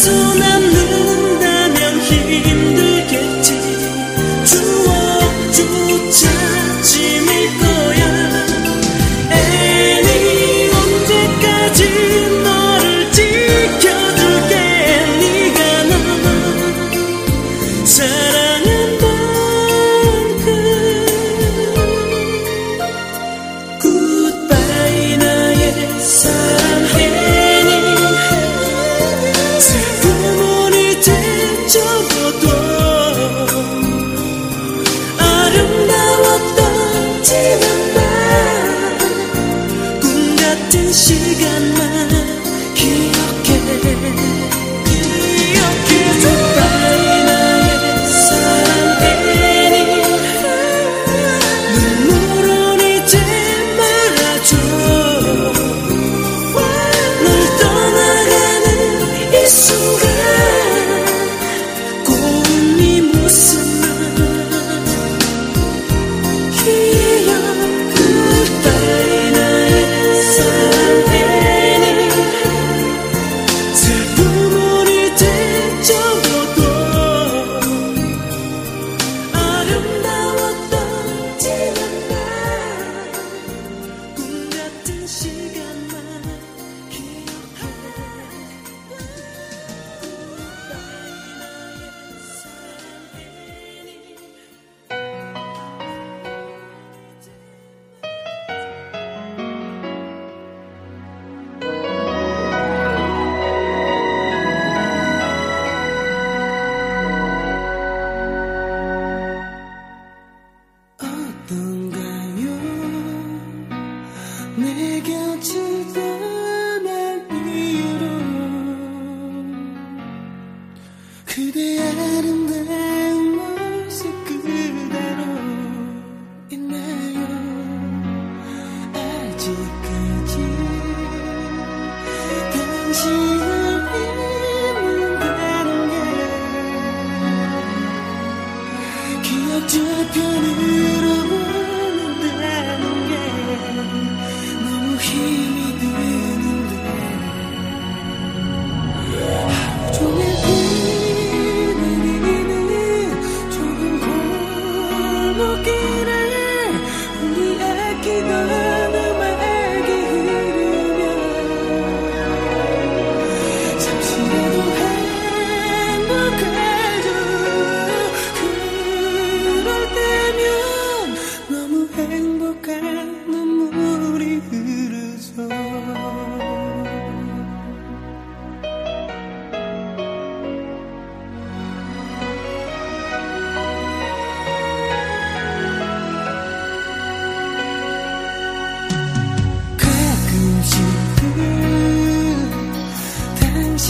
soon as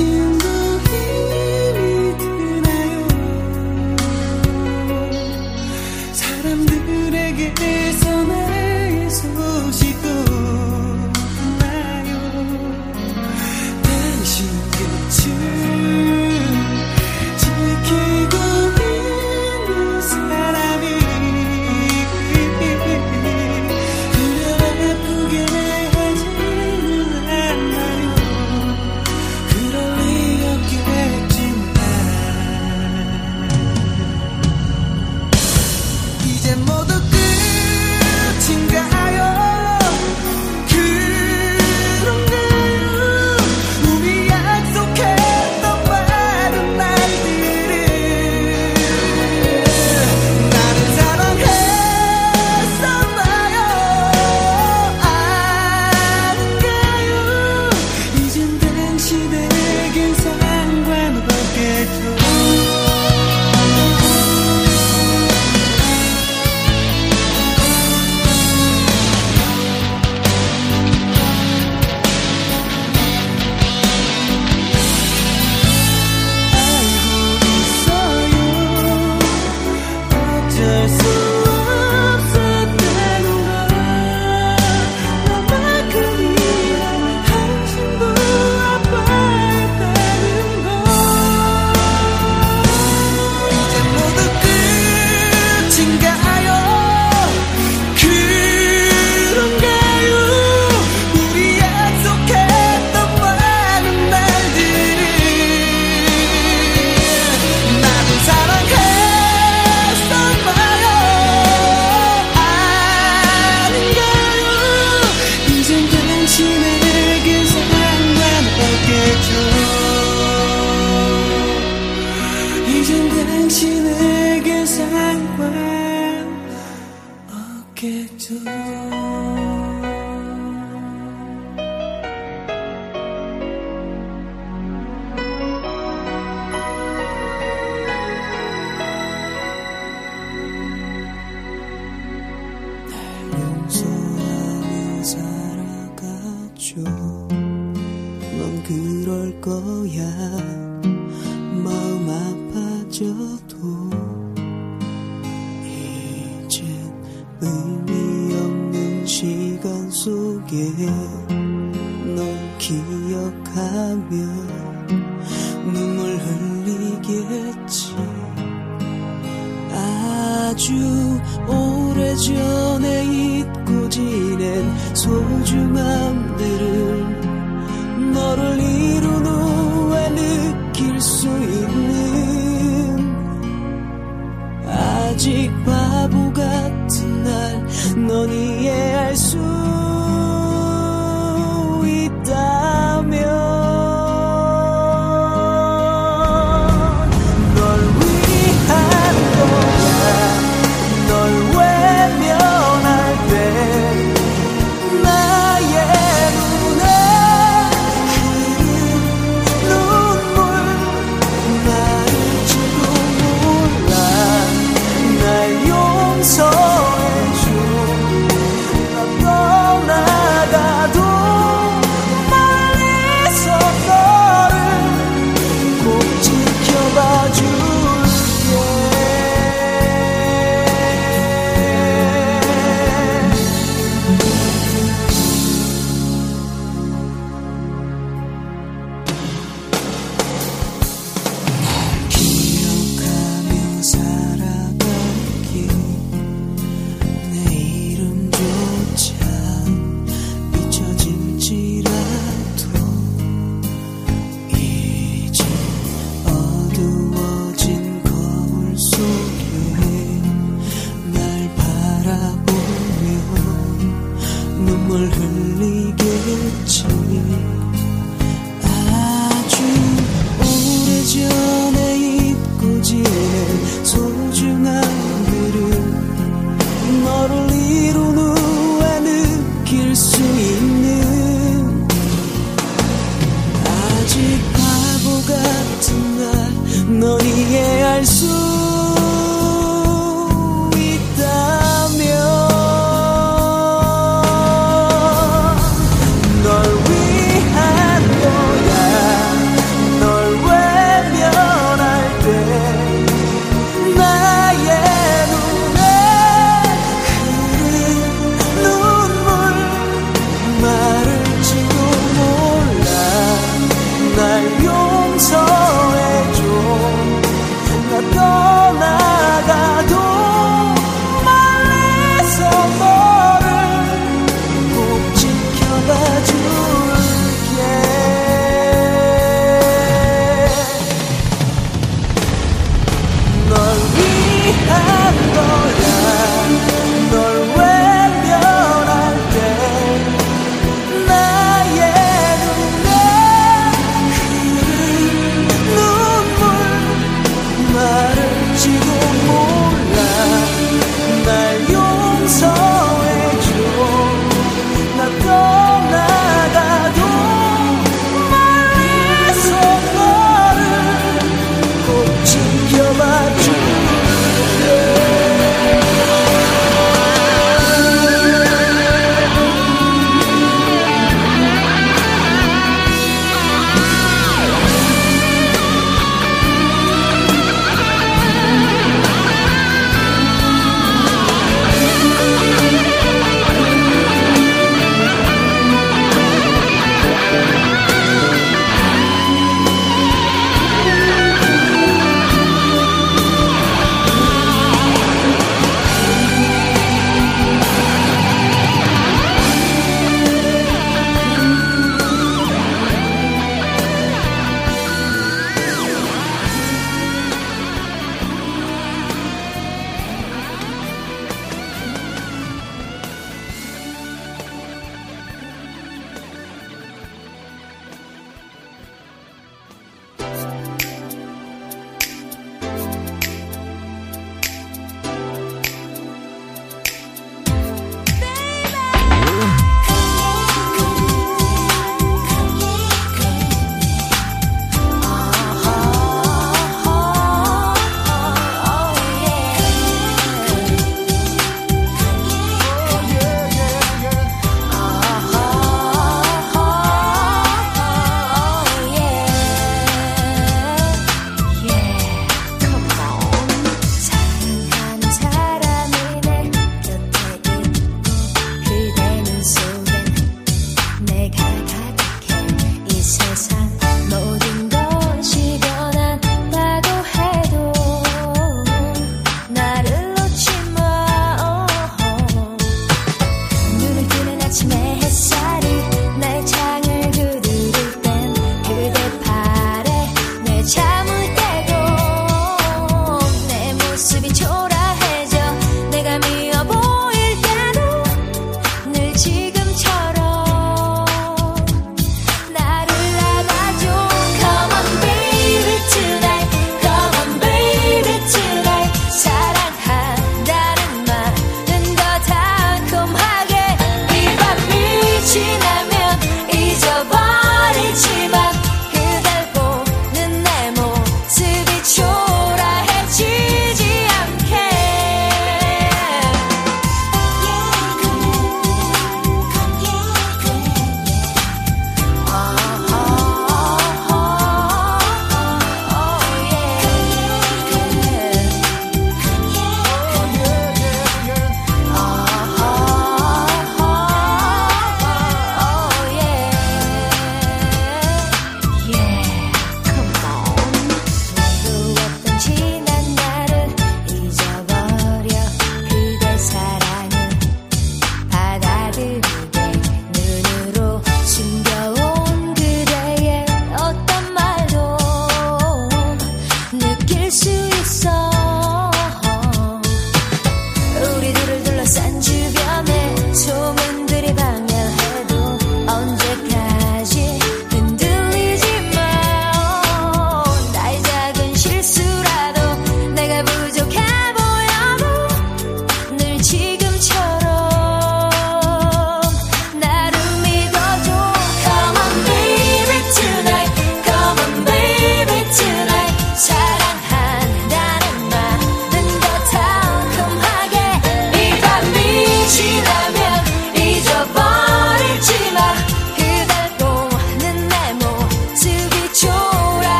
You.